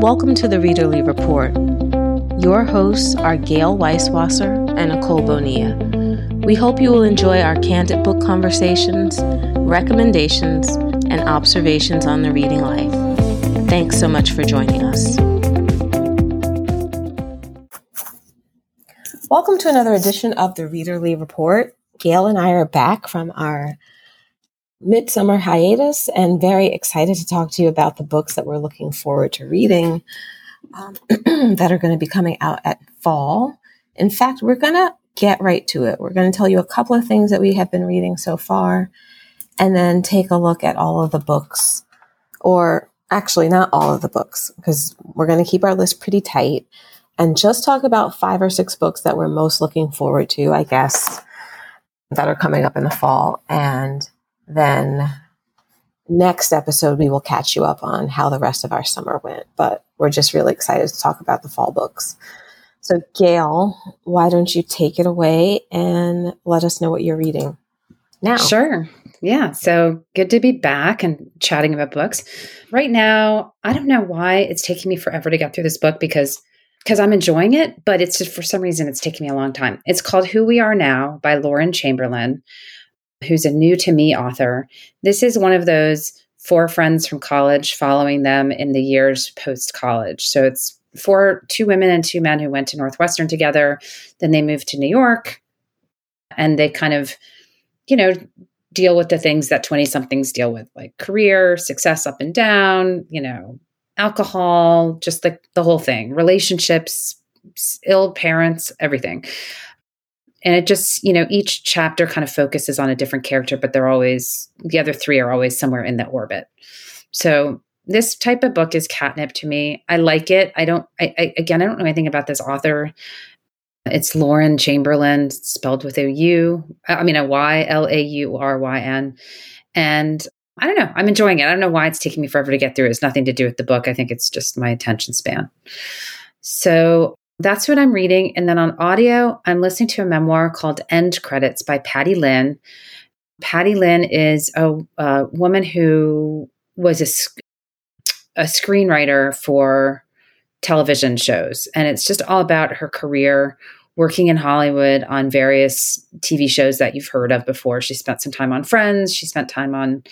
Welcome to the Readerly Report. Your hosts are Gayle Weisswasser and Nicole Bonilla. We hope you will enjoy our candid book conversations, recommendations, and observations on the reading life. Thanks so much for joining us. Welcome to another edition of the Readerly Report. Gayle and I are back from our midsummer hiatus and very excited to talk to you about the books that we're looking forward to reading um, that are going to be coming out at fall. In fact, we're going to get right to it. We're going to tell you a couple of things that we have been reading so far and then take a look at all of the books, or actually, not all of the books, because we're going to keep our list pretty tight and just talk about five or six books that we're most looking forward to, I guess, that are coming up in the fall. And then next episode, we will catch you up on how the rest of our summer went. But we're just really excited to talk about the fall books. So, Gayle, why don't you take it away and let us know what you're reading now? Sure. Yeah. So good to be back and chatting about books. Right now, I don't know why it's taking me forever to get through this book because because I'm enjoying it, but it's just for some reason it's taking me a long time. It's called Who We Are Now by Lauryn Chamberlain who's a new to me author. This is one of those four friends from college following them in the years post college. So it's four two women and two men who went to Northwestern together. Then they moved to New York and they kind of, you know, deal with the things that 20 somethings deal with, like career, success up and down, you know, alcohol, just like the whole thing, relationships, ill parents, everything and it just you know each chapter kind of focuses on a different character but they're always the other three are always somewhere in that orbit. So this type of book is catnip to me. I like it. I don't I, I, again i don't know anything about this author. It's lauryn chamberlain spelled with a u i mean a y l a u r y n. And i don't know. I'm enjoying it. I don't know why it's taking me forever to get through. It's nothing to do with the book. I think it's just my attention span. So that's what I'm reading. And then on audio, I'm listening to a memoir called End Credits by Patti Lin. Patti Lin is a, a woman who was a, a screenwriter for television shows. And it's just all about her career working in Hollywood on various TV shows that you've heard of before. She spent some time on Friends, she spent time on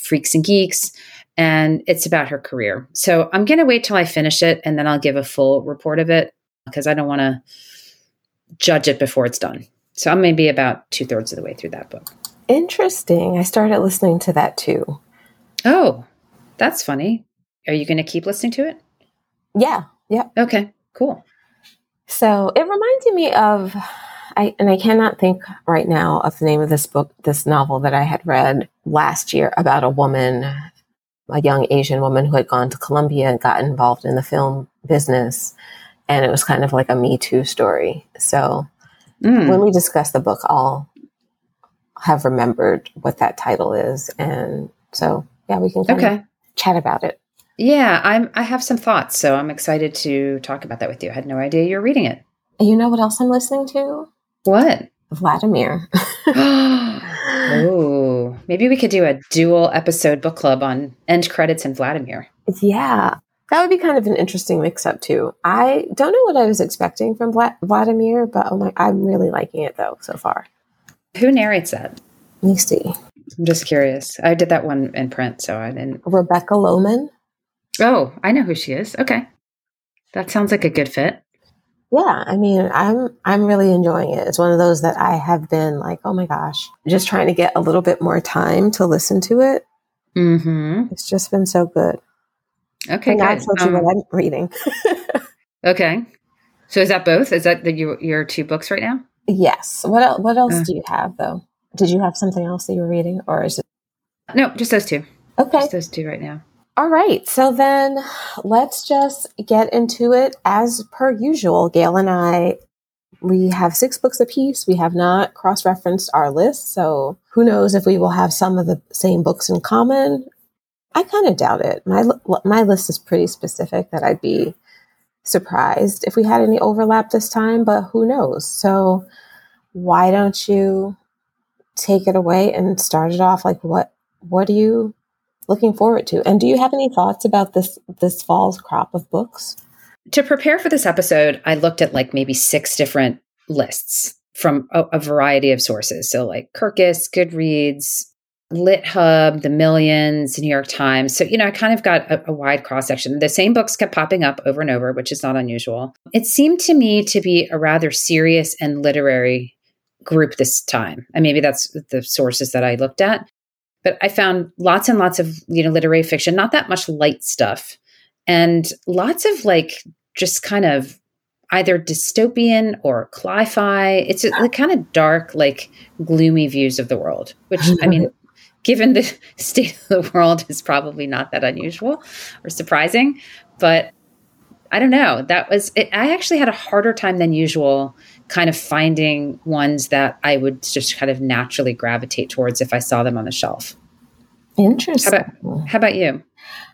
Freaks and Geeks, and it's about her career. So I'm going to wait till I finish it and then I'll give a full report of it because I don't want to judge it before it's done. So I'm maybe about two thirds of the way through that book. Interesting. I started listening to that too. Oh, that's funny. Are you going to keep listening to it? Yeah. Yeah. Okay. Cool. So it reminded me of, I and I cannot think right now of the name of this book, this novel that I had read last year about a woman, a young Asian woman who had gone to Columbia and got involved in the film business and it was kind of like a Me Too story. So mm. when we discuss the book, I'll have remembered what that title is, and so yeah, we can okay. chat about it. Yeah, I'm. I have some thoughts, so I'm excited to talk about that with you. I had no idea you're reading it. You know what else I'm listening to? What? Vladimir. oh, maybe we could do a dual episode book club on end credits and Vladimir. Yeah, that would be kind of an interesting mix up too. I don't know what I was expecting from Vladimir, but oh my, I'm really liking it though so far. Who narrates that? Let me see. I'm just curious. I did that one in print, so I didn't. Rebecca Lowman. Oh, I know who she is. Okay, that sounds like a good fit. Yeah, I mean, I'm I'm really enjoying it. It's one of those that I have been like, oh my gosh, just trying to get a little bit more time to listen to it. Mm-hmm. It's just been so good. Okay, and good. told you um, what I'm reading. okay, so is that both? Is that the, your your two books right now? Yes. What else? What else uh, do you have though? Did you have something else that you were reading, or is it? No, just those two. Okay, just those two right now. All right. So then let's just get into it as per usual. Gayle and I, we have six books apiece. We have not cross referenced our list. So who knows if we will have some of the same books in common I kind of doubt it. My my list is pretty specific that I'd be surprised if we had any overlap this time, but who knows? So why don't you take it away and start it off like what what do you looking forward to. And do you have any thoughts about this this fall's crop of books? To prepare for this episode, I looked at like maybe six different lists from a, a variety of sources. So like Kirkus, Goodreads, LitHub, The Millions, New York Times. So, you know, I kind of got a, a wide cross section. The same books kept popping up over and over, which is not unusual. It seemed to me to be a rather serious and literary group this time. And maybe that's the sources that I looked at. But I found lots and lots of, you know, literary fiction, not that much light stuff, and lots of like just kind of either dystopian or cli-fi. It's a, kind of dark, like gloomy views of the world, which I mean, given the state of the world is probably not that unusual or surprising, but I don't know. That was it, I actually had a harder time than usual kind of finding ones that I would just kind of naturally gravitate towards if I saw them on the shelf. Interesting. How about, how about you?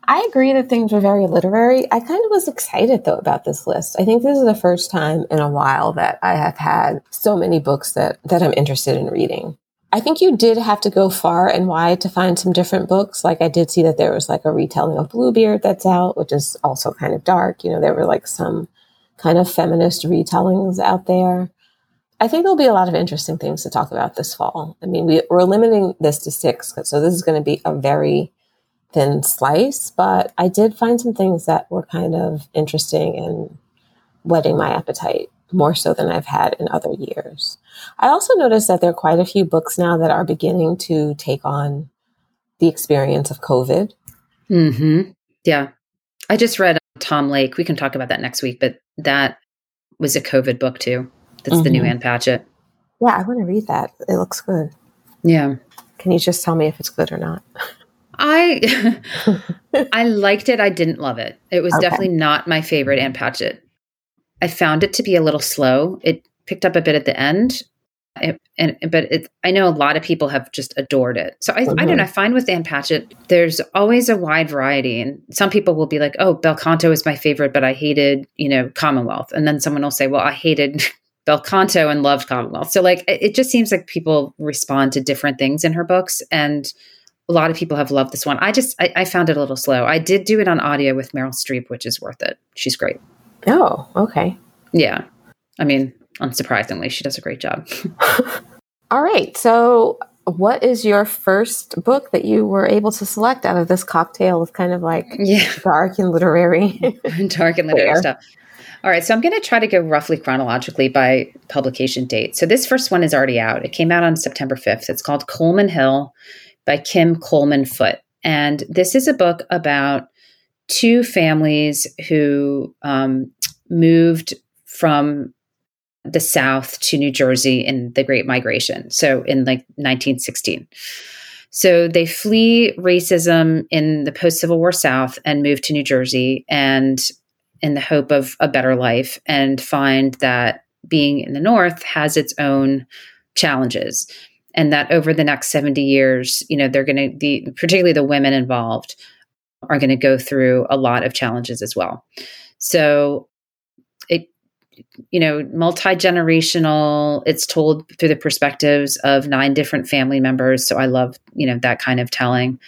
I agree that things were very literary. I kind of was excited though about this list. I think this is the first time in a while that I have had so many books that that I'm interested in reading. I think you did have to go far and wide to find some different books. Like I did see that there was like a retelling of Bluebeard that's out, which is also kind of dark. You know, there were like some kind of feminist retellings out there. I think there'll be a lot of interesting things to talk about this fall. I mean, we, we're limiting this to six, so this is going to be a very thin slice, but I did find some things that were kind of interesting and whetting my appetite more so than I've had in other years. I also noticed that there are quite a few books now that are beginning to take on the experience of COVID. Hmm. Yeah. I just read Tom Lake. We can talk about that next week, but that was a COVID book too. That's mm-hmm. the new mm-hmm. Ann Patchett. Yeah, I want to read that. It looks good. Yeah. Can you just tell me if it's good or not? I I liked it. I didn't love it. It was okay. definitely not my favorite Ann Patchett. I found it to be a little slow. It picked up a bit at the end. It, and but it, I know a lot of people have just adored it. So I, mm-hmm. I don't know. I find with Ann Patchett, there's always a wide variety, and some people will be like, "Oh, Bel Canto is my favorite, but I hated, you know, Commonwealth," and then someone will say, "Well, I hated Bel Canto and loved Commonwealth." So like, it, it just seems like people respond to different things in her books, and a lot of people have loved this one. I just I, I found it a little slow. I did do it on audio with Meryl Streep, which is worth it. She's great. Oh, okay. Yeah. I mean, unsurprisingly, she does a great job. All right. So, what is your first book that you were able to select out of this cocktail of kind of like yeah. dark and literary? dark and literary stuff. All right, so I'm going to try to go roughly chronologically by publication date. So this first one is already out. It came out on September 5th. It's called Coleman Hill by Kim Coleman Foote. And this is a book about two families who um, moved from the South to New Jersey in the Great Migration. So in like 1916. So they flee racism in the post Civil War South and move to New Jersey and in the hope of a better life and find that being in the North has its own challenges. And that over the next 70 years, you know, they're going to, the, particularly the women involved, are going to go through a lot of challenges as well. So it, you know, multi generational. It's told through the perspectives of nine different family members. So I love, you know, that kind of telling,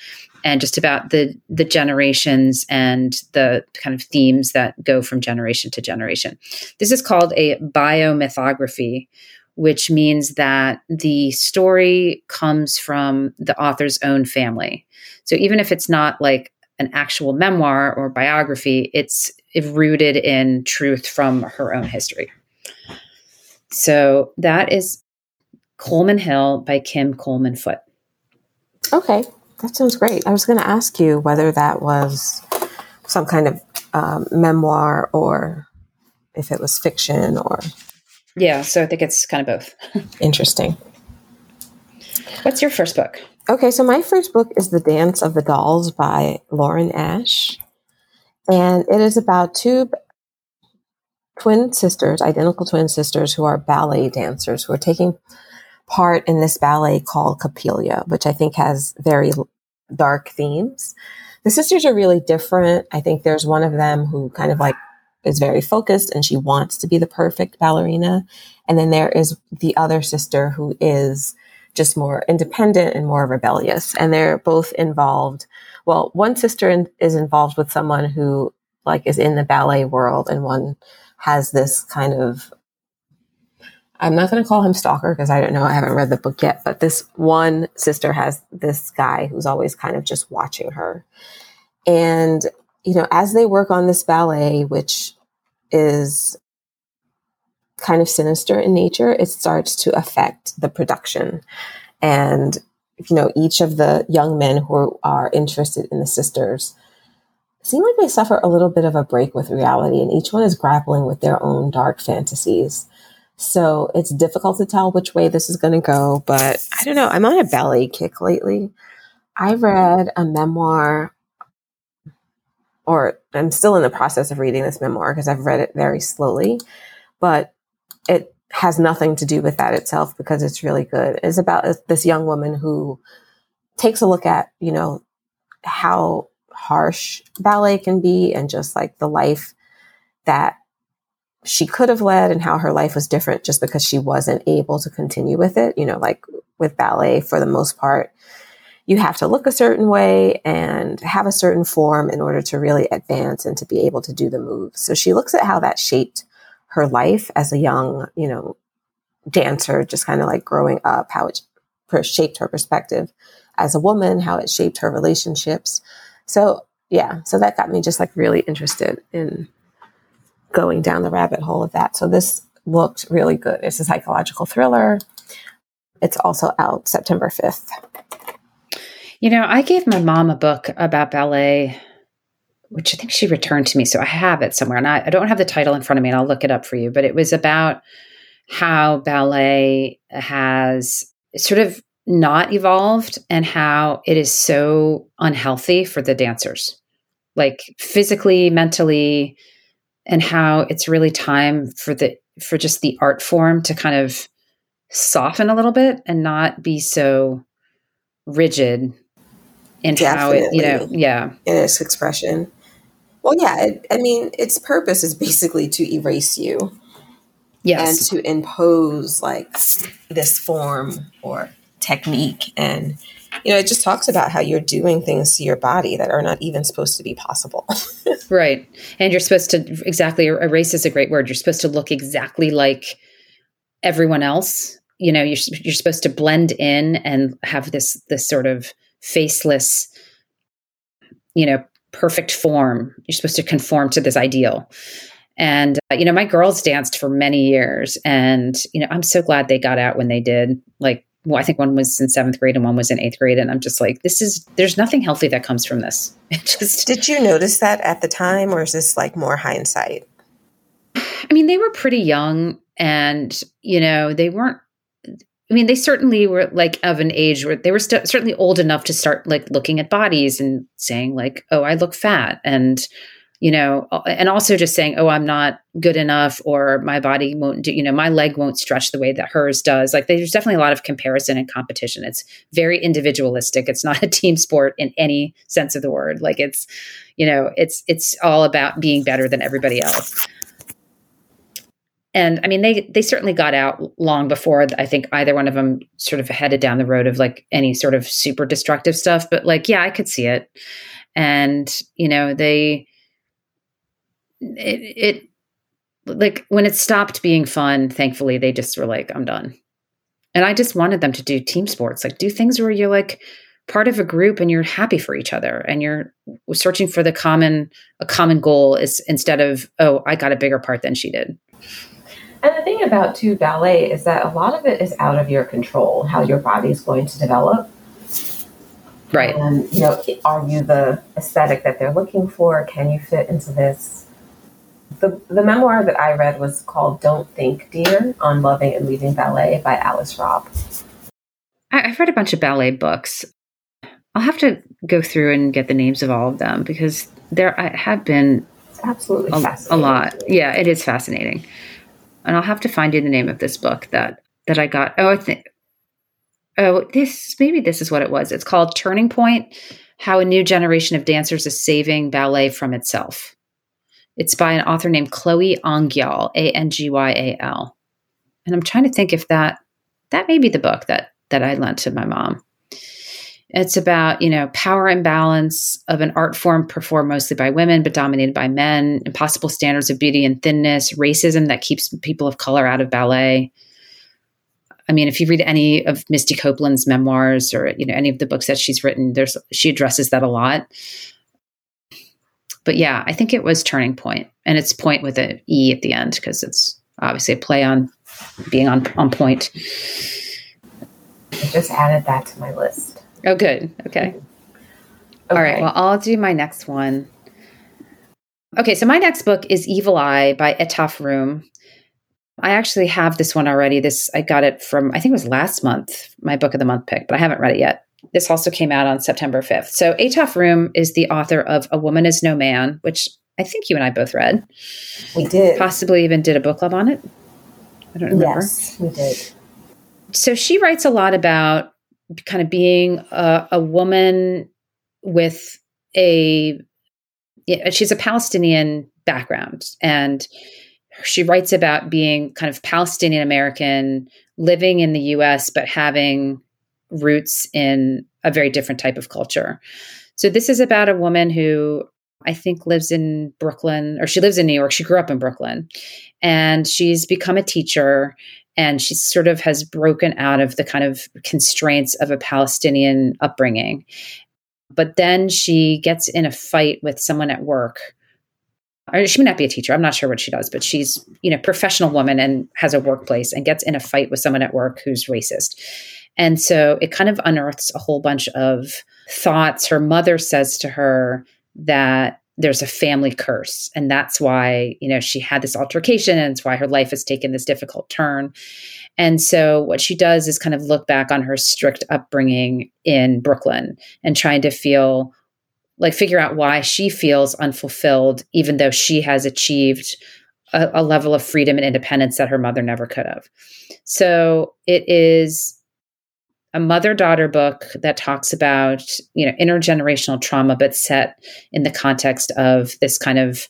and just about the the generations and the kind of themes that go from generation to generation. This is called a biomythography, which means that the story comes from the author's own family. So even if it's not like an actual memoir or biography, it's rooted in truth from her own history. So that is Coleman Hill by Kim Coleman Foote. Okay, that sounds great. I was going to ask you whether that was some kind of um, memoir or if it was fiction or. Yeah, so I think it's kind of both. Interesting. What's your first book? Okay, so my first book is The Dance of the Dolls by Lauren Ash. And it is about two twin sisters, identical twin sisters, who are ballet dancers who are taking part in this ballet called Coppelia, which I think has very dark themes. The sisters are really different. I think there's one of them who kind of like is very focused and she wants to be the perfect ballerina. And then there is the other sister who is just more independent and more rebellious. And they're both involved well, one sister in, is involved with someone who like is in the ballet world and one has this kind of I'm not going to call him stalker because I don't know. I haven't read the book yet, but this one sister has this guy who's always kind of just watching her. And, you know, as they work on this ballet, which is kind of sinister in nature, it starts to affect the production. And, you know, each of the young men who are interested in the sisters seem like they suffer a little bit of a break with reality, and each one is grappling with their own dark fantasies. So it's difficult to tell which way this is going to go, but I don't know. I'm on a belly kick lately. I read a memoir, or I'm still in the process of reading this memoir because I've read it very slowly, but it has nothing to do with that itself because it's really good. It's about this young woman who takes a look at, you know, how harsh ballet can be and just like the life that she could have led and how her life was different just because she wasn't able to continue with it. You know, like with ballet, for the most part, you have to look a certain way and have a certain form in order to really advance and to be able to do the moves. So she looks at how that shaped her life as a young, you know, dancer, just kind of like growing up, how it shaped her perspective as a woman, how it shaped her relationships. So, yeah, so that got me just like really interested in going down the rabbit hole of that. So this looked really good. It's a psychological thriller. It's also out September 5th. You know, I gave my mom a book about ballet, which I think she returned to me. So I have it somewhere. And I, I don't have the title in front of me, and I'll look it up for you. But it was about how ballet has sort of not evolved and how it is so unhealthy for the dancers, like physically, mentally, and how it's really time for the for just the art form to kind of soften a little bit and not be so rigid in Definitely. how it you know yeah in its expression well yeah it, i mean its purpose is basically to erase you yes and to impose like this form or technique and you know, it just talks about how you're doing things to your body that are not even supposed to be possible. right. And you're supposed to exactly er, erase is a great word. You're supposed to look exactly like everyone else. You know, you're you're supposed to blend in and have this this sort of faceless, you know, perfect form. You're supposed to conform to this ideal. And uh, you know, my girls danced for many years and you know, I'm so glad they got out when they did. Like well, I think one was in seventh grade and one was in eighth grade. And I'm just like, this is, there's nothing healthy that comes from this. It just. Did you notice that at the time or is this like more hindsight? I mean, they were pretty young and, you know, they weren't, I mean, they certainly were like of an age where they were st- certainly old enough to start like looking at bodies and saying like, oh, I look fat. And, you know, and also just saying, oh, I'm not good enough or my body won't do, you know, my leg won't stretch the way that hers does. Like there's definitely a lot of comparison and competition. It's very individualistic. It's not a team sport in any sense of the word. Like it's, you know, it's it's all about being better than everybody else. And I mean, they they certainly got out long before I think either one of them sort of headed down the road of like any sort of super destructive stuff. But like, yeah, I could see it. And you know, they it, it like when it stopped being fun, thankfully they just were like, I'm done. And I just wanted them to do team sports, like do things where you're like part of a group and you're happy for each other and you're searching for the common a common goal is instead of, oh, I got a bigger part than she did. And the thing about too ballet is that a lot of it is out of your control, how your body is going to develop. Right. And you know, are you the aesthetic that they're looking for? Can you fit into this? the, the memoir that I read was called Don't Think, Dear on Loving and Leaving Ballet by Alice Robb. I, have read a bunch of ballet books. I'll have to go through and get the names of all of them because there have been it's absolutely a, a lot. Yeah, it is fascinating. And I'll have to find you the name of this book that that I got. Oh, I think oh this maybe this is what it was. It's called Turning Pointe: How a New Generation of Dancers is Saving Ballet from Itself. It's by an author named Chloe Angyal, A N G Y A L. And I'm trying to think if that that may be the book that that I lent to my mom. It's about, you know, power imbalance of an art form performed mostly by women but dominated by men, impossible standards of beauty and thinness, racism that keeps people of color out of ballet. I mean, if you read any of Misty Copeland's memoirs or, you know, any of the books that she's written, there's she addresses that a lot. But yeah, I think it was turning point, and it's point with an E at the end because it's obviously a play on being on on point. I just added that to my list. Oh, good. Okay. okay. All right. Well, I'll do my next one. Okay, so my next book is Evil Eye by Etaf Rum. I actually have this one already. This I got it from I think it was last month, my book of the month pick, but I haven't read it yet. This also came out on September 5th. So Etaf Rum is the author of A Woman is No Man, which I think you and I both read. We did. Possibly even did a book club on it. I don't remember. Yes, we did. So she writes a lot about kind of being a, a woman with a she's a Palestinian background and she writes about being kind of Palestinian American living in the US but having roots in a very different type of culture. So this is about a woman who I think lives in Brooklyn or she lives in New York. She grew up in Brooklyn and she's become a teacher and she sort of has broken out of the kind of constraints of a Palestinian upbringing. But then she gets in a fight with someone at work. Or she may not be a teacher. I'm not sure what she does, but she's, you know, professional woman and has a workplace and gets in a fight with someone at work who's racist. And so it kind of unearths a whole bunch of thoughts. Her mother says to her that there's a family curse. And that's why you know she had this altercation and it's why her life has taken this difficult turn. And so what she does is kind of look back on her strict upbringing in brooklyn and trying to feel like figure out why she feels unfulfilled even though she has achieved a, a level of freedom and independence that her mother never could have. So it is a mother daughter book that talks about you know intergenerational trauma but set in the context of this kind of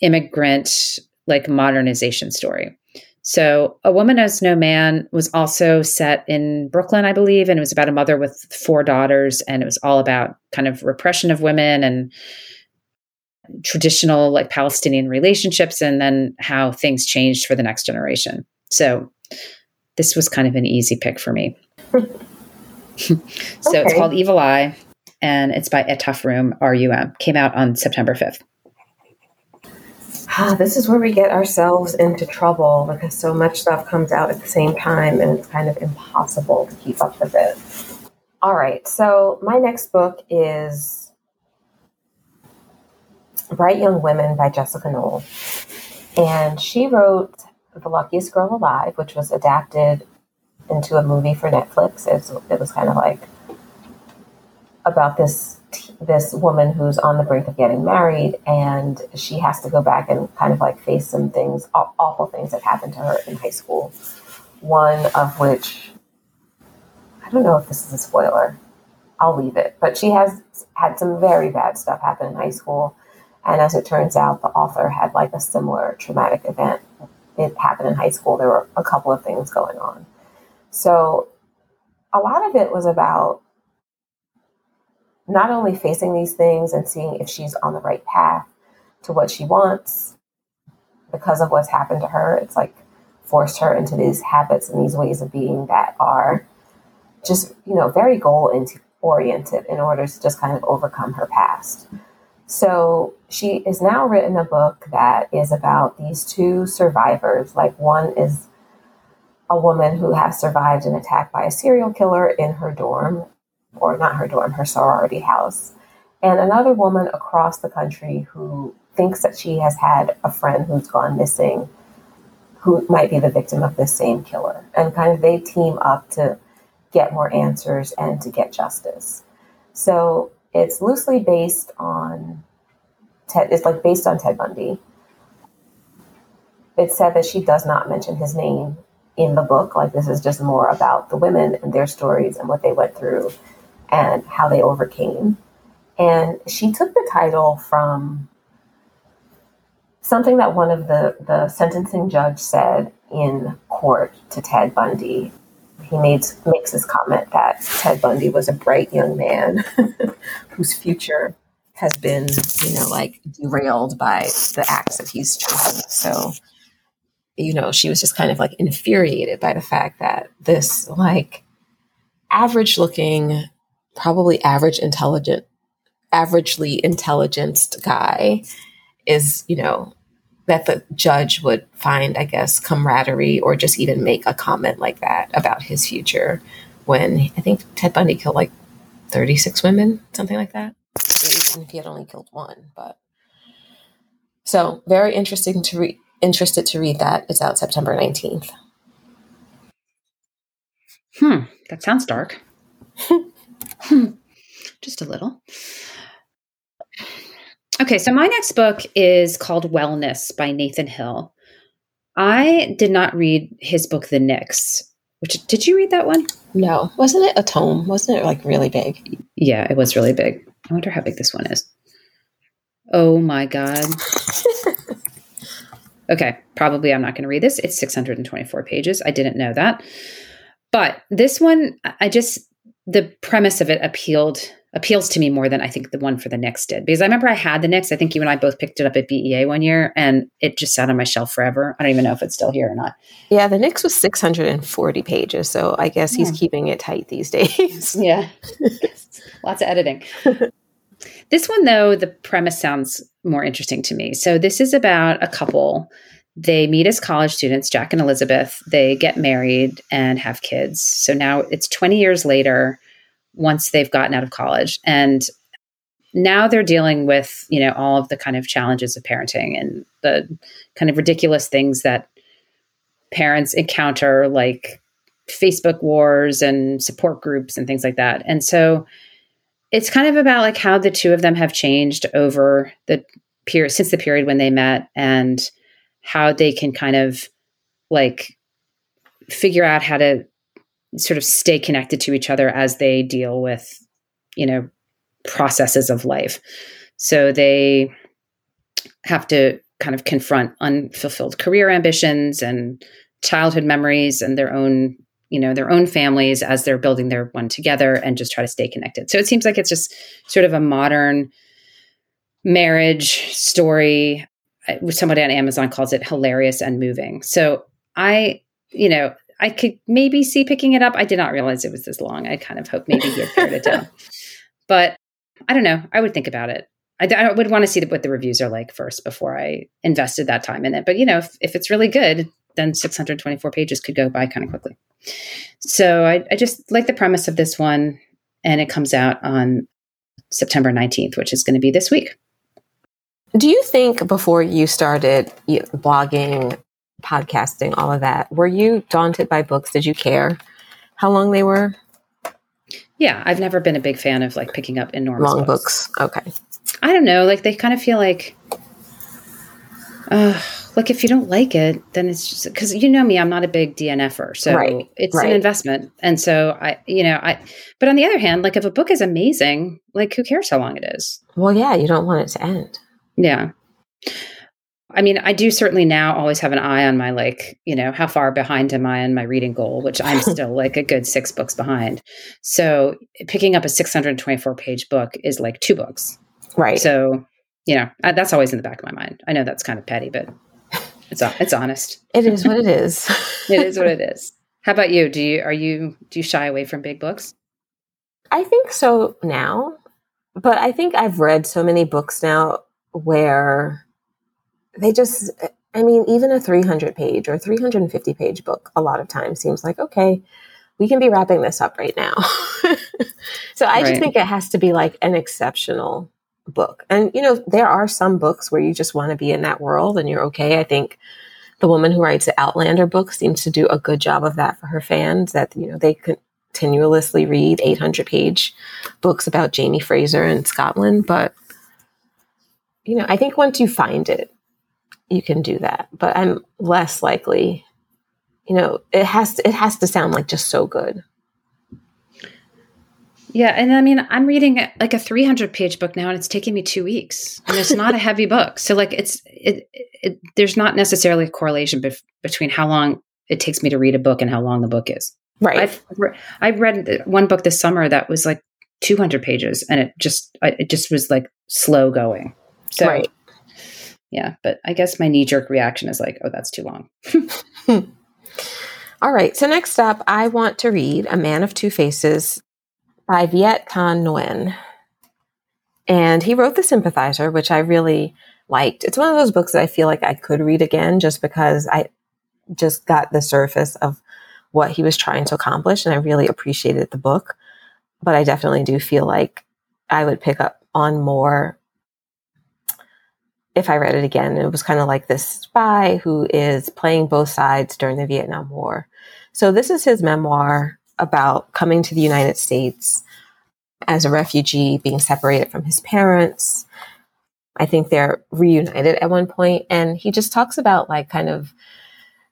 immigrant like modernization story. So a woman as no man was also set in brooklyn i believe and it was about a mother with four daughters and it was all about kind of repression of women and traditional like palestinian relationships and then how things changed for the next generation. So this was kind of an easy pick for me so okay. it's called Evil Eye, and it's by Etaf Rum R-U-M. Came out on September 5th. Ah, this is where we get ourselves into trouble because so much stuff comes out at the same time and it's kind of impossible to keep up with it. All right, so my next book is Bright Young Women by Jessica Knoll. And she wrote The Luckiest Girl Alive, which was adapted into a movie for Netflix. It's, it was kind of like about this this woman who's on the brink of getting married, and she has to go back and kind of like face some things, awful things that happened to her in high school. One of which I don't know if this is a spoiler. I'll leave it. But she has had some very bad stuff happen in high school. And as it turns out, the author had like a similar traumatic event. It happened in high school. There were a couple of things going on. So a lot of it was about not only facing these things and seeing if she's on the right path to what she wants because of what's happened to her. It's like forced her into these habits and these ways of being that are just, you know, very goal oriented in order to just kind of overcome her past. So she has now written a book that is about these two survivors. Like one is a woman who has survived an attack by a serial killer in her dorm, or not her dorm, her sorority house, and another woman across the country who thinks that she has had a friend who's gone missing who might be the victim of this same killer. And kind of they team up to get more answers and to get justice. So it's loosely based on Ted, it's like based on Ted Bundy. It's said that she does not mention his name in the book. Like this is just more about the women and their stories and what they went through and how they overcame. And she took the title from something that one of the, the sentencing judge said in court to Ted Bundy. he made, makes this comment that Ted Bundy was a bright young man whose future has been, you know, like derailed by the acts that he's chosen. So, you know, she was just kind of like infuriated by the fact that this like average looking, probably average intelligent, averagely intelligenced guy is, you know, that the judge would find, I guess, camaraderie or just even make a comment like that about his future when I think Ted Bundy killed like 36 women, something like that. Even if he had only killed one, but so very interesting to read. Interested to read that. It's out September 19th. Hmm, that sounds dark. Just a little. Okay, so my next book is called Wellness by Nathan Hill. I did not read his book, The Nix. Which did you read that one? No, wasn't it a tome? Wasn't it like really big? Yeah, it was really big. I wonder how big this one is. Oh my god. okay, probably I'm not going to read this. It's 624 pages. I didn't know that. But this one, I just the premise of it appealed appeals to me more than I think the one for the Nix did. Because I remember I had the Nix. I think you and I both picked it up at BEA one year and it just sat on my shelf forever. I don't even know if it's still here or not. Yeah, the Nix was 640 pages. So I guess he's yeah. keeping it tight these days. yeah. Lots of editing. this one, though, the premise sounds more interesting to me. So this is about a couple. They meet as college students, Jack and Elizabeth. They get married and have kids. So now it's 20 years later once they've gotten out of college. And now they're dealing with, you know, all of the kind of challenges of parenting and the kind of ridiculous things that parents encounter, like Facebook wars and support groups and things like that. And so it's kind of about like how the two of them have changed over the period since the period when they met and how they can kind of like figure out how to sort of stay connected to each other as they deal with, you know, processes of life. So they have to kind of confront unfulfilled career ambitions and childhood memories and their own you know their own families as they're building their one together and just try to stay connected so it seems like it's just sort of a modern marriage story somebody on amazon calls it hilarious and moving so i you know I could maybe see picking it up. I did not realize it was this long. I kind of hoped maybe he had pared it down. But I don't know. I would think about it. I, I would want to see what the reviews are like first before I invested that time in it. But you know, if, if it's really good, then 624 pages could go by kind of quickly. So I, I just like the premise of this one, and it comes out on September 19th, which is going to be this week. Do you think before you started blogging podcasting, all of that. Were you daunted by books? Did you care how long they were? Yeah, I've never been a big fan of like picking up enormous long books. books. Okay. I don't know. Like they kind of feel like, uh, like if you don't like it, then it's just because you know me, I'm not a big DNFer, so right. it's right. an investment. And so I, you know, I. But on the other hand, like if a book is amazing, like who cares how long it is? Well, yeah, you don't want it to end. Yeah. I mean, I do certainly now always have an eye on my like, you know, how far behind am I on my reading goal, which I'm still like a good six books behind. So picking up a 624 page book is like two books. Right. So, you know, that's always in the back of my mind. I know that's kind of petty, but it's it's honest. It is what it is. it is what it is. How about you? Do you are you do you shy away from big books? I think so now. But I think I've read so many books now where they just, I mean, even a 300 page or 350 page book a lot of times seems like, okay, we can be wrapping this up right now. so I right. just think it has to be like an exceptional book. And, you know, there are some books where you just want to be in that world and you're okay. I think the woman who writes the Outlander book seems to do a good job of that for her fans that, you know, they continuously read 800 page books about Jamie Fraser in Scotland. But, you know, I think once you find it, you can do that. But I'm less likely, you know, it has to, it has to sound like just so good. Yeah, and I mean, I'm reading like a 300 page book now, and it's taking me two weeks, and it's not a heavy book. So, like, it's it, it there's not necessarily a correlation bef- between how long it takes me to read a book and how long the book is. Right. I've re- I read one book this summer that was like 200 pages, and it just I, it just was like slow going. So, right. yeah, but I guess my knee jerk reaction is like, oh, that's too long. All right. So next up, I want to read A Man of Two Faces by Viet Thanh Nguyen. And he wrote The Sympathizer, which I really liked. It's one of those books that I feel like I could read again just because I just got the surface of what he was trying to accomplish. And I really appreciated the book. But I definitely do feel like I would pick up on more if I read it again. It was kind of like this spy who is playing both sides during the Vietnam War. So this is his memoir about coming to the United States as a refugee, being separated from his parents. I think they're reunited at one point, and he just talks about like kind of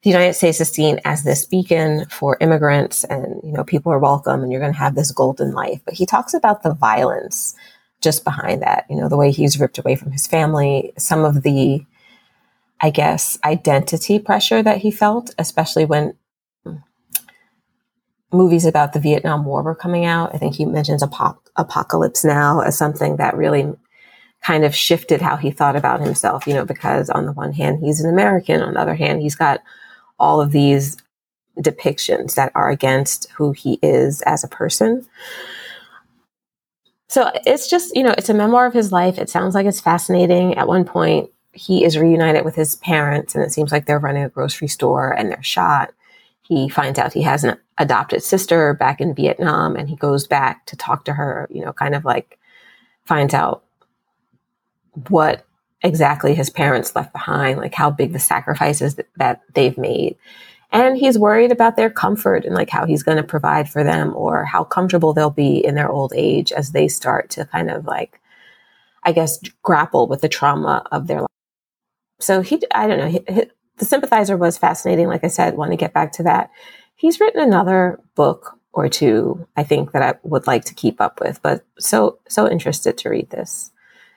the United States is seen as this beacon for immigrants, and you know people are welcome, and you're going to have this golden life. But he talks about the violence just behind that. You know the way he's ripped away from his family, some of the, I guess, identity pressure that he felt, especially when movies about the Vietnam War were coming out. I think he mentions Apocalypse Now as something that really kind of shifted how he thought about himself, you know, because on the one hand, he's an American. On the other hand, he's got all of these depictions that are against who he is as a person. So it's just, you know, it's a memoir of his life. It sounds like it's fascinating. At one point, he is reunited with his parents, and it seems like they're running a grocery store and they're shot. He finds out he has an adopted sister back in Vietnam and he goes back to talk to her, you know, kind of like finds out what exactly his parents left behind, like how big the sacrifices that, they've made. And he's worried about their comfort and like how he's going to provide for them or how comfortable they'll be in their old age as they start to kind of like, I guess, grapple with the trauma of their life. So he, I don't know, he, the sympathizer was fascinating. Like I said, want to get back to that he's written another book or two, I think, that I would like to keep up with, but so, so interested to read this.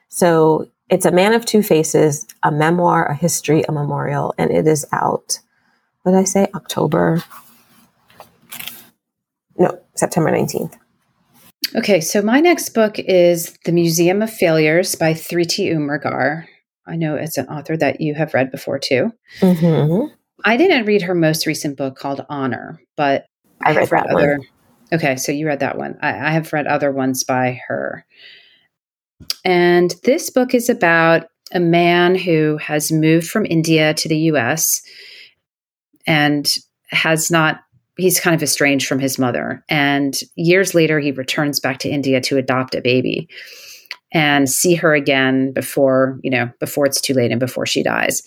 So it's A Man of Two Faces, a memoir, a history, a memorial, and it is out, what did I say, October? No, September 19th. Okay, so my next book is The Museum of Failures by Thrity Umrigar. I know it's an author that you have read before too. Mm-hmm. I didn't read her most recent book called Honor, but I, read, read other. One. Okay, so you read that one. I, I have read other ones by her. And this book is about a man who has moved from India to the US and has not, he's kind of estranged from his mother. And years later, he returns back to India to adopt a baby and see her again before, you know, before it's too late and before she dies.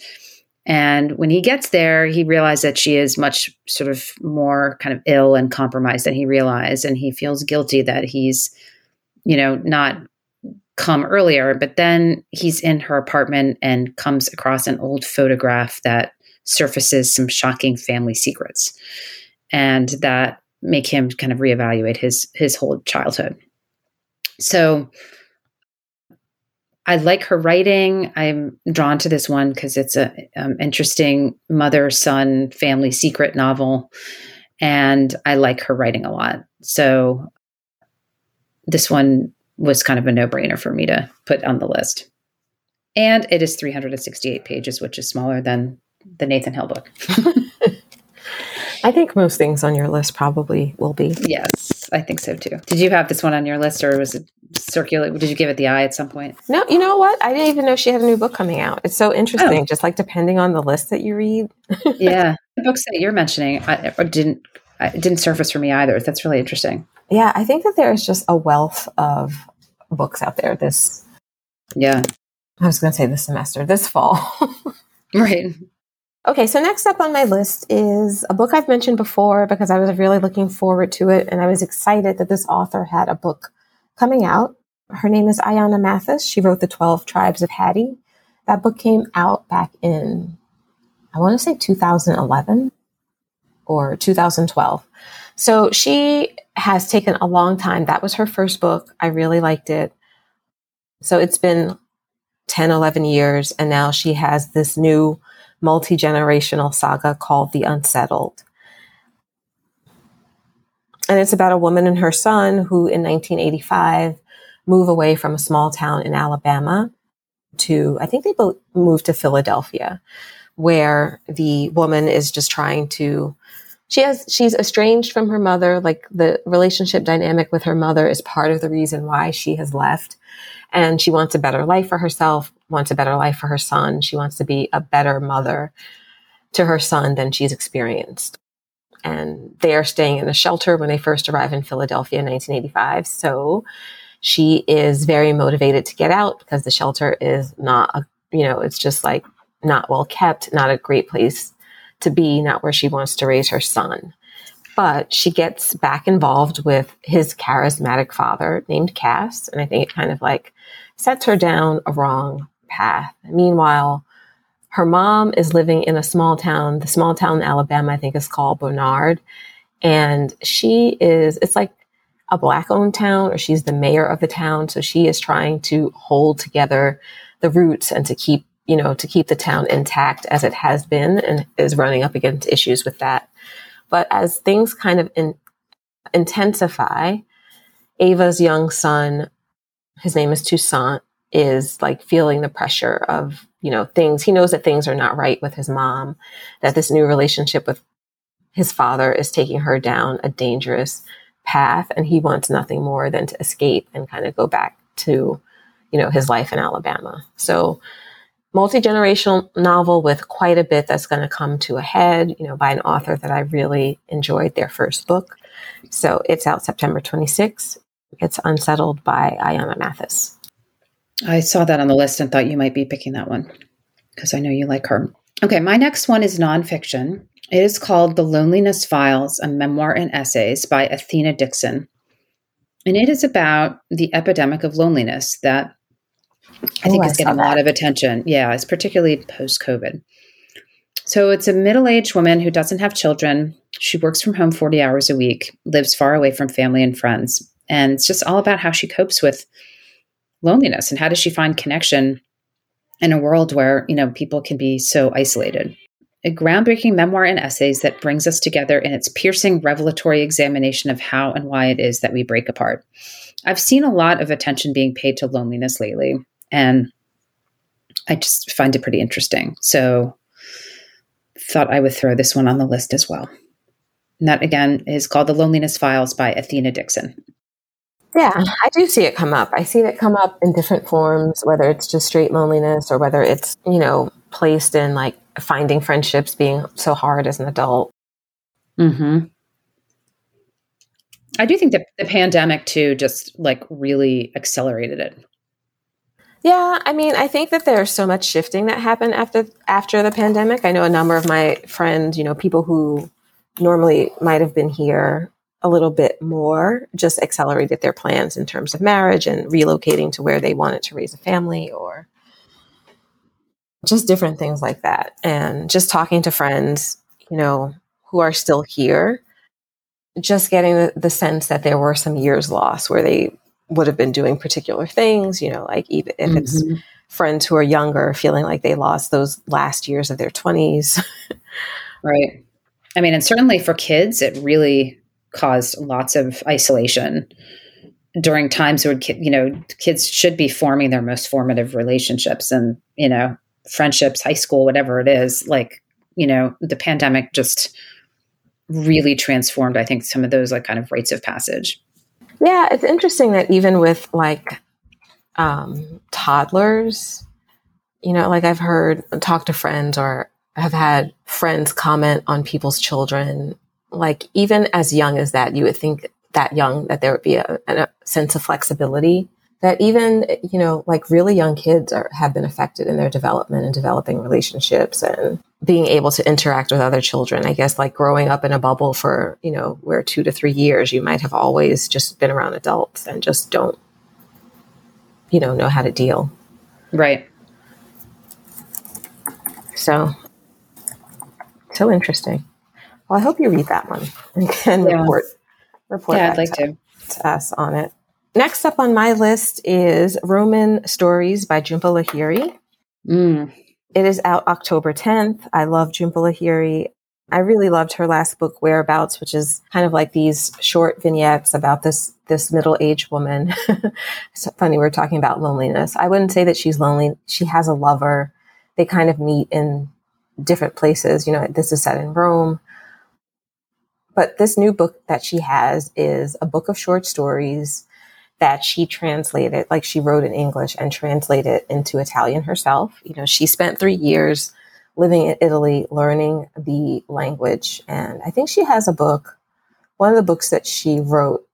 And when he gets there, he realizes that she is much sort of more kind of ill and compromised than he realized. And he feels guilty that he's, you know, not come earlier. But then he's in her apartment and comes across an old photograph that surfaces some shocking family secrets. And that make him kind of reevaluate his his whole childhood. So I like her writing. I'm drawn to this one because it's a um, interesting mother son family secret novel, and I like her writing a lot. So this one was kind of a no brainer for me to put on the list. And it is 368 pages, which is smaller than the Nathan Hill book. I think most things on your list probably will be. Yes, I think so too. Did you have this one on your list or was it circulate? Did you give it the eye at some point? No, you know what? I didn't even know she had a new book coming out. It's so interesting, oh. just like depending on the list that you read. yeah. The books that you're mentioning I, didn't it didn't surface for me either. That's really interesting. Yeah, I think that there is just a wealth of books out there this Yeah. I was going to say this semester, this fall. right. Okay, so next up on my list is a book I've mentioned before because I was really looking forward to it and I was excited that this author had a book coming out. Her name is Ayanna Mathis. She wrote The 12 Tribes of Hattie. That book came out back in, I want to say 2011 or 2012. So she has taken a long time. That was her first book. I really liked it. So it's been 10, 11 years, and now she has this new multi generational saga called The Unsettled. And it's about a woman and her son who in 1985 move away from a small town in Alabama to, I think they both moved to Philadelphia, where the woman is just trying to she has she's estranged from her mother like the relationship dynamic with her mother is part of the reason why she has left and she wants a better life for herself wants a better life for her son she wants to be a better mother to her son than she's experienced and they are staying in a shelter when they first arrive in Philadelphia in 1985 so she is very motivated to get out because the shelter is not a you know it's just like not well kept not a great place to be, not where she wants to raise her son. But she gets back involved with his charismatic father named Cass. And I think it kind of like sets her down a wrong path. Meanwhile, her mom is living in a small town. The small town in Alabama, I think, is called Bonard. And she is, it's like a black owned town, or she's the mayor of the town. So she is trying to hold together the roots and to keep you know, to keep the town intact as it has been and is running up against issues with that. But as things kind of in, intensify, Ava's young son, his name is Toussaint, is like feeling the pressure of, you know, things. He knows that things are not right with his mom, that this new relationship with his father is taking her down a dangerous path. And he wants nothing more than to escape and kind of go back to, you know, his life in Alabama. So multi-generational novel with quite a bit that's going to come to a head, you know, by an author that I really enjoyed their first book. So it's out September 26th. It's Unsettled by Ayanna Mathis. I saw that on the list and thought you might be picking that one because I know you like her. Okay, my next one is nonfiction. It is called The Loneliness Files, a memoir and essays by Athena Dixon. And it is about the epidemic of loneliness that I think oh, it's getting a lot of attention. Yeah, it's particularly post COVID. So it's a middle aged woman who doesn't have children. She works from home 40 hours a week, lives far away from family and friends. And it's just all about how she copes with loneliness and how does she find connection in a world where, you know, people can be so isolated. A groundbreaking memoir and essays that brings us together in its piercing revelatory examination of how and why it is that we break apart. I've seen a lot of attention being paid to loneliness lately. And I just find it pretty interesting. So thought I would throw this one on the list as well. And that again is called The Loneliness Files by Athena Dixon. Yeah, I do see it come up. I see it come up in different forms, whether it's just straight loneliness or whether it's, you know, placed in like finding friendships being so hard as an adult. Mm-hmm. I do think that the pandemic too just like really accelerated it. Yeah, I mean, I think that there's so much shifting that happened after after the pandemic. I know a number of my friends, you know, people who normally might have been here a little bit more just accelerated their plans in terms of marriage and relocating to where they wanted to raise a family or just different things like that. And just talking to friends, you know, who are still here, just getting the, the sense that there were some years lost where they would have been doing particular things, you know, like even if mm-hmm. it's friends who are younger feeling like they lost those last years of their 20s. right. I mean, and certainly for kids, it really caused lots of isolation during times where, you know, kids should be forming their most formative relationships and, you know, friendships, high school, whatever it is. Like, you know, the pandemic just really transformed, I think, some of those like kind of rites of passage. Yeah, it's interesting that even with like um, toddlers, you know, like I've heard, talk to friends or have had friends comment on people's children. Like even as young as that, you would think that young that there would be a, a sense of flexibility that even you know like really young kids are have been affected in their development and developing relationships and being able to interact with other children. I guess like growing up in a bubble for you know where two to three years you might have always just been around adults and just don't you know know how to deal. Right. So so interesting well i hope you read that one and can yeah. report report yeah i'd like to, to us on it Next up on my list is Roman Stories by Jhumpa Lahiri. Mm. It is out October 10th. I love Jhumpa Lahiri. I really loved her last book, Whereabouts, which is kind of like these short vignettes about this this middle aged woman. it's funny we're talking about loneliness. I wouldn't say that she's lonely. She has a lover. They kind of meet in different places. You know, this is set in Rome. But this new book that she has is a book of short stories that she translated, like she wrote in English and translated into Italian herself. You know, she spent three years living in Italy, learning the language. And I think she has a book, one of the books that she wrote,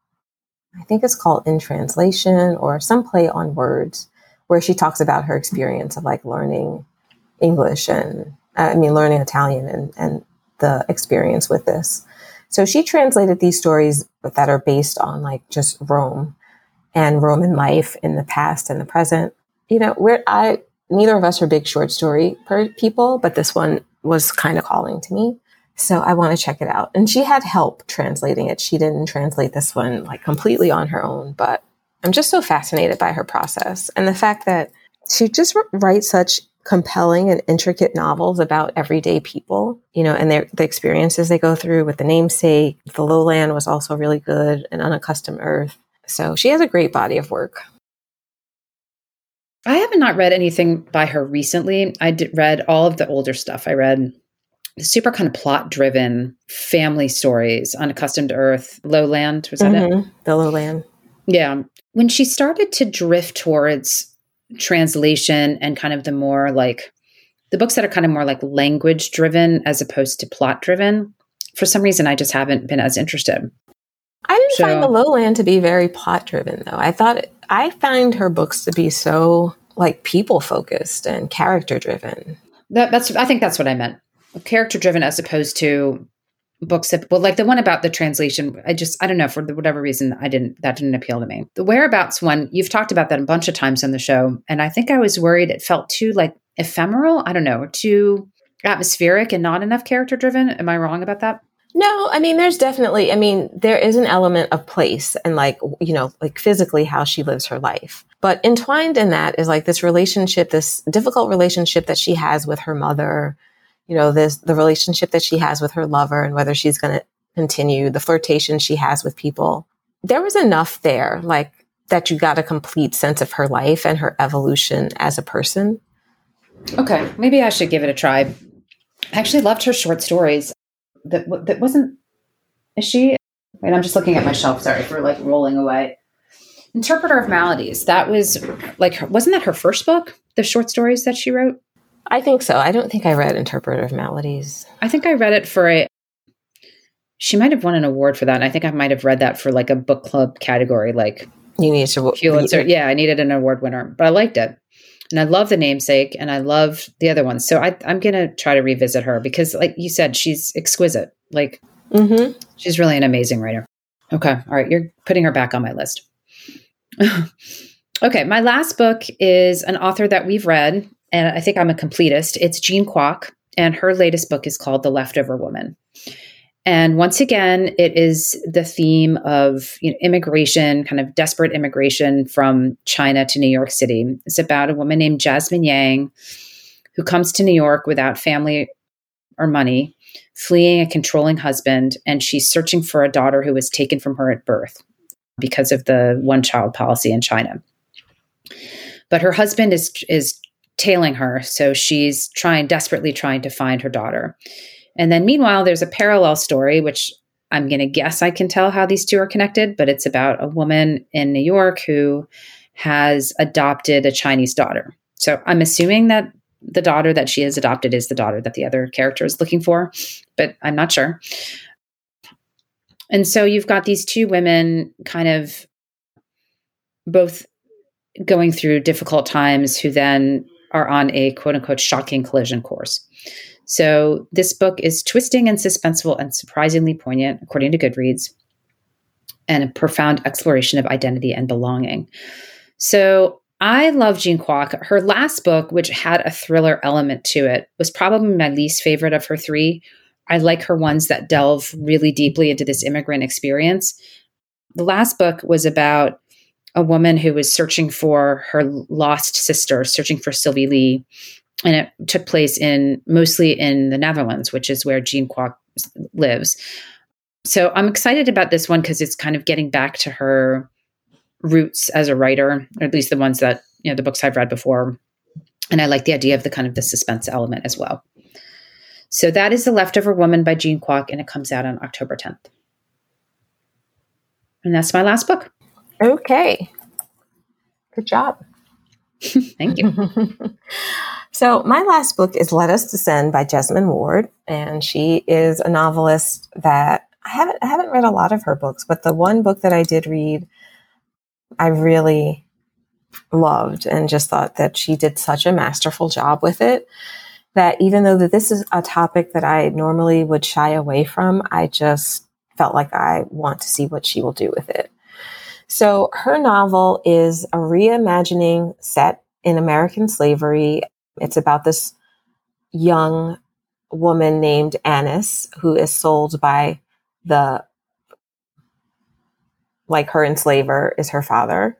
I think it's called In Translation or some play on words, where she talks about her experience of like learning English and, uh, I mean, learning Italian and, and the experience with this. So she translated these stories that are based on like just Rome and Roman life in the past and the present. You know, where I neither of us are big short story people, but this one was kind of calling to me. So I want to check it out. And she had help translating it. She didn't translate this one like completely on her own, but I'm just so fascinated by her process and the fact that she just writes such compelling and intricate novels about everyday people, you know, and their the experiences they go through with the namesake. The Lowland was also really good and Unaccustomed Earth. So she has a great body of work. I have not read anything by her recently. I did read all of the older stuff. I read super kind of plot driven family stories, Unaccustomed Earth, Lowland. Was that mm-hmm. it? The Lowland. Yeah. When she started to drift towards translation and kind of the more like the books that are kind of more like language driven as opposed to plot driven, for some reason, I just haven't been as interested. I didn't so, find The Lowland to be very plot driven, though. I thought it, I find her books to be so like people focused and character driven. That, that's I think that's what I meant. Character driven as opposed to books that well like the one about the translation i just i don't know for whatever reason i didn't that didn't appeal to me. The whereabouts one you've talked about that a bunch of times on the show and i think i was worried it felt too like ephemeral i don't know too atmospheric and not enough character driven am i wrong about that? No, I mean, there's definitely, I mean, there is an element of place and like, you know, like physically how she lives her life. But entwined in that is like this relationship, this difficult relationship that she has with her mother, you know, this, the relationship that she has with her lover and whether she's going to continue the flirtation she has with people. There was enough there, like that you got a complete sense of her life and her evolution as a person. Okay. Maybe I should give it a try. I actually loved her short stories that that wasn't. Is she? Wait, I'm just looking at my shelf. Sorry for like rolling away. Interpreter of Maladies. That was like, wasn't that her first book? The short stories that she wrote. I think so. I don't think I read Interpreter of Maladies. I think I read it for a. She might have won an award for that. And I think I might have read that for like a book club category, like you need to Pulitzer. Yeah, I needed an award winner, but I liked it and I love the namesake and I love the other ones. So I, going to try to revisit her because, like you said, she's exquisite. Like, mm-hmm. she's really an amazing writer. Okay. All right. You're putting her back on my list. okay. My last book is an author that we've read, and I think I'm a completist. It's Jean Kwok, and her latest book is called The Leftover Woman. And once again, it is the theme of you know, immigration, kind of desperate immigration from China to New York City. It's about a woman named Jasmine Yang who comes to New York without family or money, fleeing a controlling husband, and she's searching for a daughter who was taken from her at birth because of the one child policy in China. But her husband is is tailing her, so she's trying desperately trying to find her daughter. And then meanwhile, there's a parallel story, which I'm going to guess I can tell how these two are connected, but it's about a woman in New York who has adopted a Chinese daughter. So I'm assuming that the daughter that she has adopted is the daughter that the other character is looking for, but I'm not sure. And so you've got these two women kind of both going through difficult times who then are on a quote unquote shocking collision course. So this book is twisting and suspenseful and surprisingly poignant, according to Goodreads, and a profound exploration of identity and belonging. So I love Jean Kwok. Her last book, which had a thriller element to it, was probably my least favorite of her three. I like her ones that delve really deeply into this immigrant experience. The last book was about a woman who was searching for her lost sister, searching for Sylvie Lee and it took place in mostly in the Netherlands, which is where Jean Kwok lives. So I'm excited about this one because it's kind of getting back to her roots as a writer, or at least the ones that you know the books I've read before. And I like the idea of the kind of the suspense element as well. So that is The Leftover Woman by Jean Kwok, and it comes out on October 10th. And that's my last book. Okay. Good job. Thank you. so, my last book is Let Us Descend by Jesmyn Ward, and she is a novelist that I haven't I haven't read a lot of her books, but the one book that I did read, I really loved and just thought that she did such a masterful job with it that even though that this is a topic that I normally would shy away from, I just felt like I want to see what she will do with it. So her novel is a reimagining set in American slavery. It's about this young woman named Annis who is sold by the like her enslaver is her father.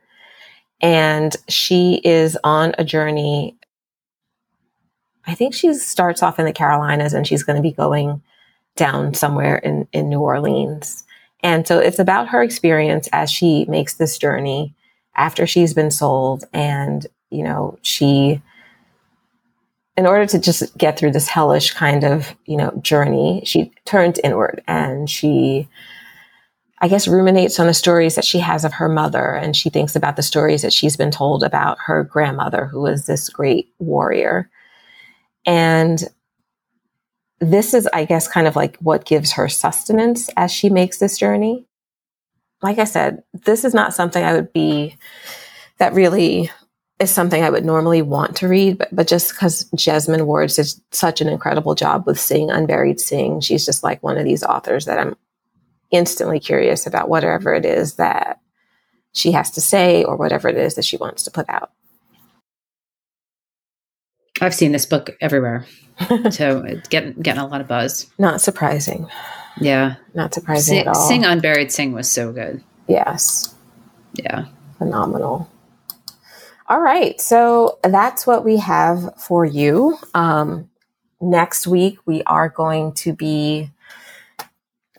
And she is on a journey. I think she starts off in the Carolinas and she's going to be going down somewhere in, in New Orleans. And so it's about her experience as she makes this journey after she's been sold. And, you know, she, in order to just get through this hellish kind of, you know, journey, she turns inward and she, I guess, ruminates on the stories that she has of her mother. And she thinks about the stories that she's been told about her grandmother, who was this great warrior. And this is, I guess, kind of like what gives her sustenance as she makes this journey. Like I said, this is not something I would be that really is something I would normally want to read, but, but just because Jesmyn Ward did such an incredible job with Sing Unburied Sing, she's just like one of these authors that I'm instantly curious about whatever it is that she has to say or whatever it is that she wants to put out. I've seen this book everywhere. so it's getting getting a lot of buzz. Not surprising. Yeah. Not surprising Sing, at all. Sing Unburied Sing was so good. Yes. Yeah. Phenomenal. All right. So that's what we have for you. Um, next week, we are going to be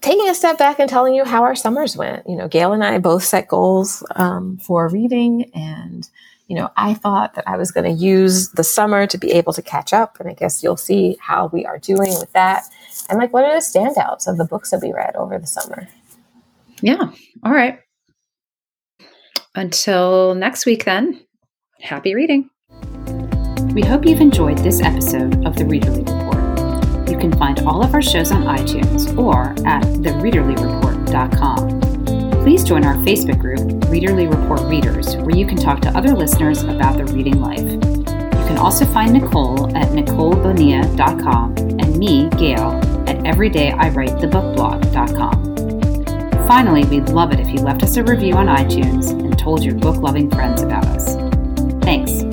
taking a step back and telling you how our summers went. You know, Gayle and I both set goals um, for reading and you know, I thought that I was going to use the summer to be able to catch up. And I guess you'll see how we are doing with that. And like, what are the standouts of the books that we read over the summer? Yeah. All right. Until next week, then, happy reading. We hope you've enjoyed this episode of the Readerly Report. You can find all of our shows on iTunes or at thereaderlyreport.com. Please join our Facebook group, Readerly Report Readers, where you can talk to other listeners about their reading life. You can also find Nicole at NicoleBonilla.com and me, Gayle, at EverydayIWriteTheBookBlog.com. Finally, we'd love it if you left us a review on iTunes and told your book loving friends about us. Thanks.